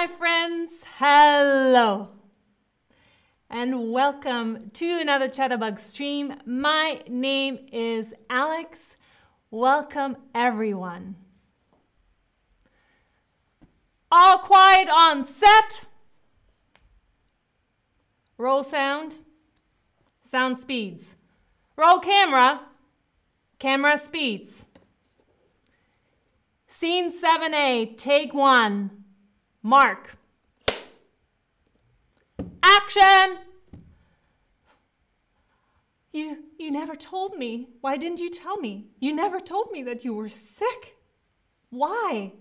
my friends. Hello. And welcome to another Chatterbug stream. My name is Alex. Welcome, everyone. All quiet on set. Roll sound. Sound speeds. Roll camera. Camera speeds. Scene 7A, take one. Mark. Action! You, you never told me. Why didn't you tell me? You never told me that you were sick. Why?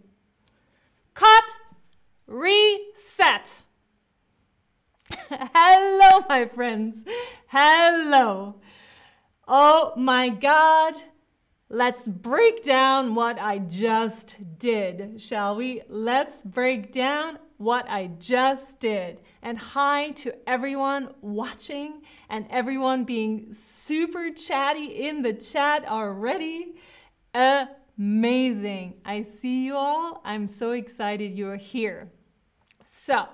Cut. Reset. Hello, my friends. Hello. Oh my God. Let's break down what I just did, shall we? Let's break down what I just did. And hi to everyone watching and everyone being super chatty in the chat already. Amazing. I see you all. I'm so excited you're here. So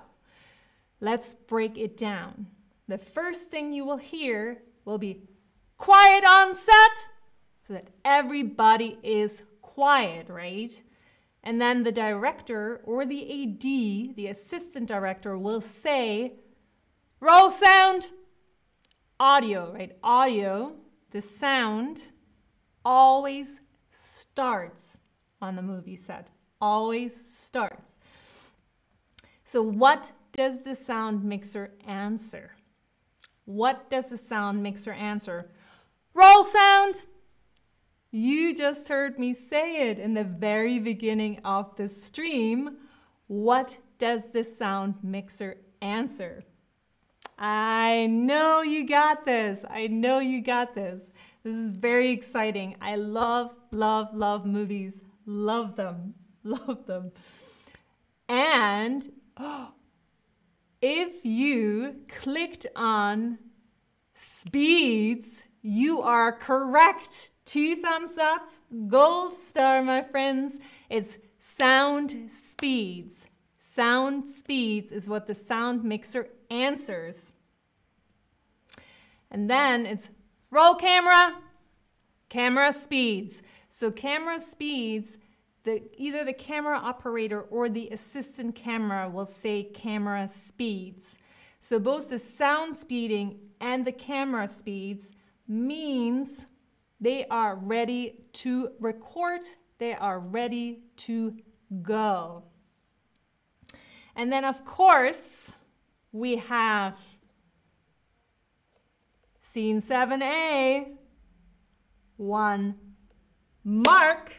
let's break it down. The first thing you will hear will be quiet on set so that everybody is quiet, right? And then the director or the AD, the assistant director, will say, roll sound, audio, right? Audio, the sound always starts on the movie set, always starts. So, what does the sound mixer answer? What does the sound mixer answer? Roll sound. You just heard me say it in the very beginning of the stream. What does the sound mixer answer? I know you got this. I know you got this. This is very exciting. I love, love, love movies. Love them. Love them. And if you clicked on speeds, you are correct Two thumbs up, gold star, my friends. It's sound speeds. Sound speeds is what the sound mixer answers. And then it's roll camera, camera speeds. So camera speeds, the, either the camera operator or the assistant camera will say camera speeds. So both the sound speeding and the camera speeds means they are ready to record. They are ready to go. And then, of course, we have scene 7A, one mark.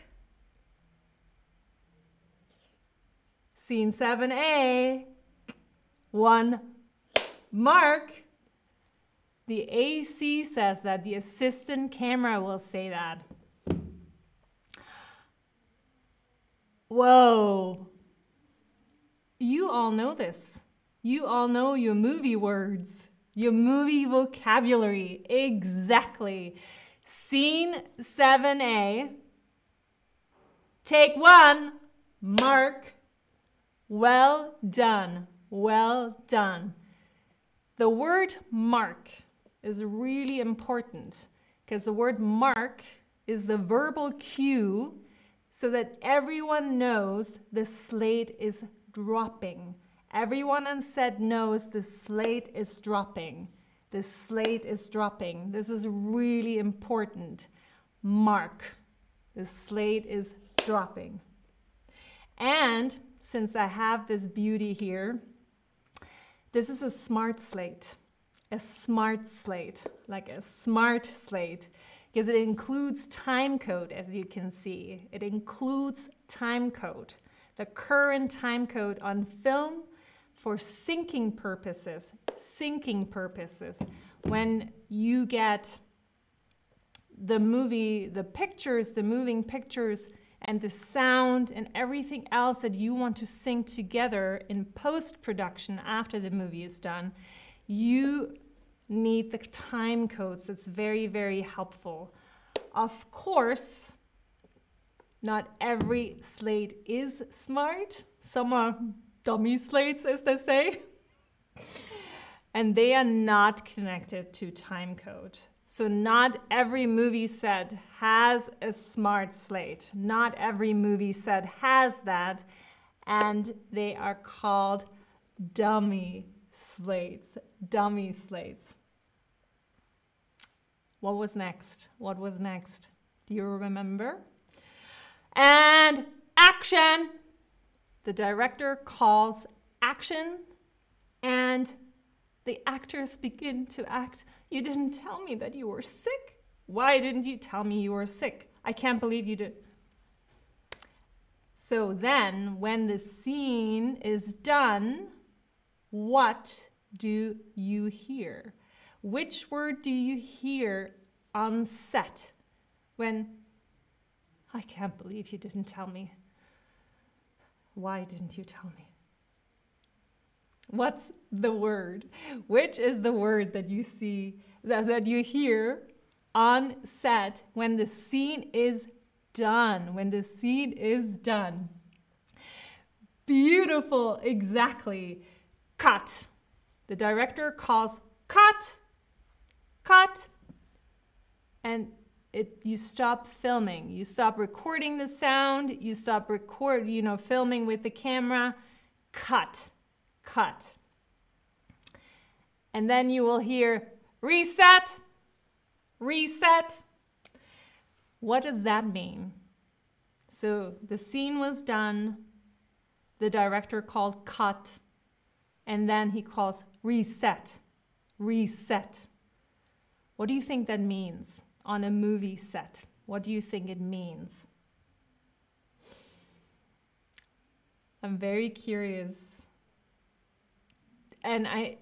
Scene 7A, one mark. The AC says that, the assistant camera will say that. Whoa. You all know this. You all know your movie words, your movie vocabulary. Exactly. Scene 7A. Take one. Mark. Well done. Well done. The word mark is really important because the word mark is the verbal cue so that everyone knows the slate is dropping. Everyone on set knows the slate is dropping. The slate is dropping. This is really important. Mark. The slate is dropping. And since I have this beauty here, this is a smart slate a smart slate, like a smart slate, because it includes time code, as you can see. It includes time code, the current time code on film for syncing purposes, syncing purposes. When you get the movie, the pictures, the moving pictures, and the sound and everything else that you want to sync together in post production after the movie is done, you need the time codes. It's very, very helpful. Of course, not every slate is smart. Some are dummy slates, as they say. and they are not connected to time code. So, not every movie set has a smart slate. Not every movie set has that. And they are called dummy slates. Dummy slates. What was next? What was next? Do you remember? And action! The director calls action, and the actors begin to act. You didn't tell me that you were sick. Why didn't you tell me you were sick? I can't believe you did. So then, when the scene is done, what do you hear? Which word do you hear on set when I can't believe you didn't tell me? Why didn't you tell me? What's the word? Which is the word that you see, that you hear on set when the scene is done? When the scene is done. Beautiful, exactly. Cut. The director calls cut, cut, and it, you stop filming. You stop recording the sound. You stop record, you know, filming with the camera. Cut, cut. And then you will hear reset, reset. What does that mean? So the scene was done. The director called cut. And then he calls reset, reset. What do you think that means? on a movie set? What do you think it means? I'm very curious. And I,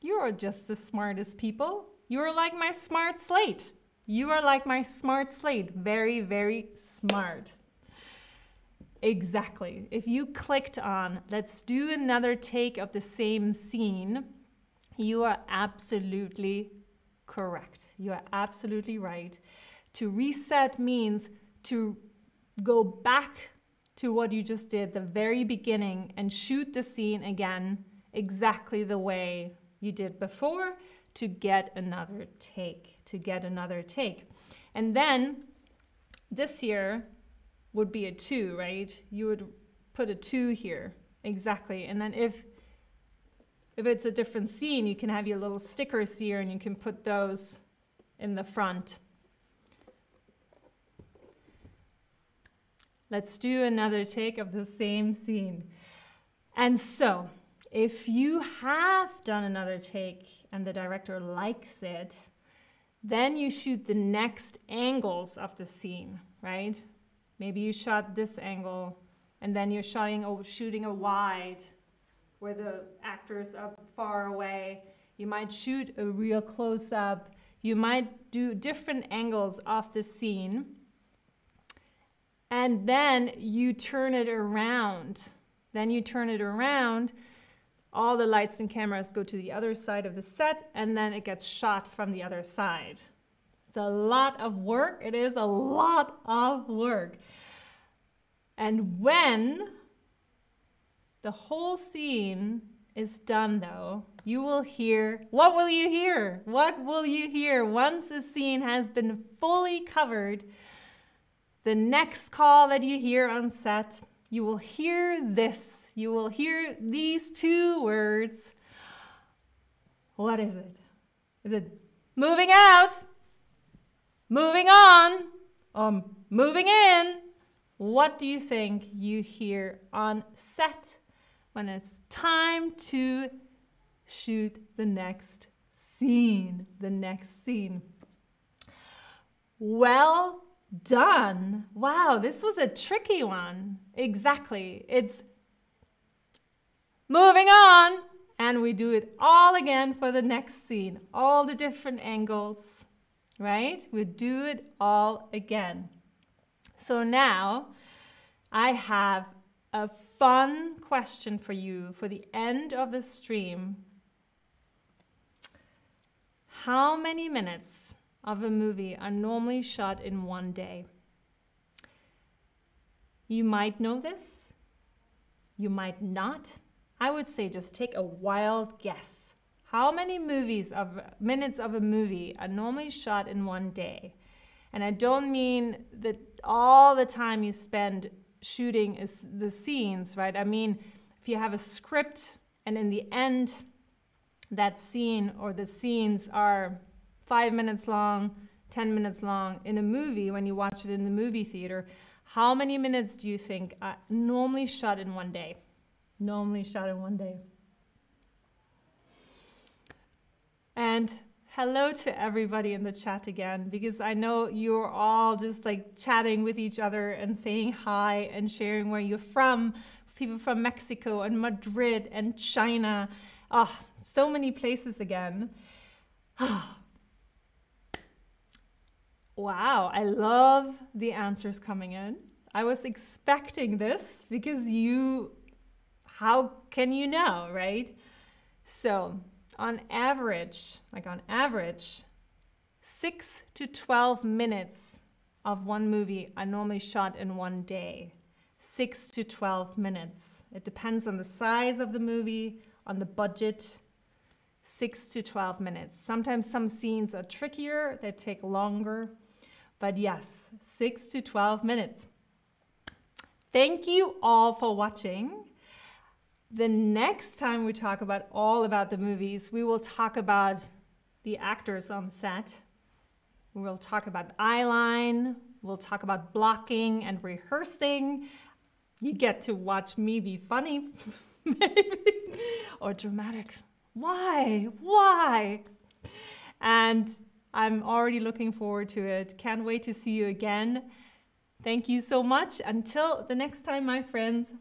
you're just the smartest people. You're like my smart slate. You are like my smart slate. Very, very smart. Exactly. If you clicked on, let's do another take of the same scene, you are absolutely correct. You are absolutely right. To reset means to go back to what you just did, the very beginning, and shoot the scene again exactly the way you did before to get another take, to get another take. And then this here would be a two, right? You would put a two here, exactly. And then if if it's a different scene, you can have your little stickers here and you can put those in the front. Let's do another take of the same scene. And so, if you have done another take and the director likes it, then you shoot the next angles of the scene, right? Maybe you shot this angle and then you're shooting, shooting a wide where the actors are far away. You might shoot a real close up. You might do different angles of the scene. And then you turn it around. Then you turn it around. All the lights and cameras go to the other side of the set, and then it gets shot from the other side. It's a lot of work. It is a lot of work. And when the whole scene is done though. You will hear, what will you hear? What will you hear once a scene has been fully covered? The next call that you hear on set, you will hear this. You will hear these two words. What is it? Is it moving out? Moving on? Um, moving in? What do you think you hear on set? when it's time to shoot the next scene, the next scene. Well done. Wow, this was a tricky one. Exactly. It's moving on. And we do it all again for the next scene, all the different angles, right? We do it all again. So now I have a fun question for you for the end of the stream. How many minutes of a movie are normally shot in one day? You might know this. You might not. I would say just take a wild guess. How many movies of minutes of a movie are normally shot in one day? And I don't mean that all the time you spend shooting is the scenes, right? I mean, if you have a script and in the end that scene or the scenes are 5 minutes long, 10 minutes long in a movie when you watch it in the movie theater, how many minutes do you think are normally shot in one day? Normally shot in one day. And hello to everybody in the chat again, because I know you're all just like chatting with each other and saying hi and sharing where you're from. People from Mexico and Madrid and China. Oh, so many places again. wow, I love the answers coming in. I was expecting this because you, how can you know, right? So, on average, like on average, six to 12 minutes of one movie are normally shot in one day. Six to 12 minutes. It depends on the size of the movie, on the budget. Six to 12 minutes. Sometimes some scenes are trickier, they take longer. But yes, six to 12 minutes. Thank you all for watching. The next time we talk about all about the movies, we will talk about the actors on set. We'll talk about eyeline. We'll talk about blocking and rehearsing. You get to watch me be funny, maybe, or dramatic. Why? Why? And I'm already looking forward to it. Can't wait to see you again. Thank you so much. Until the next time, my friends.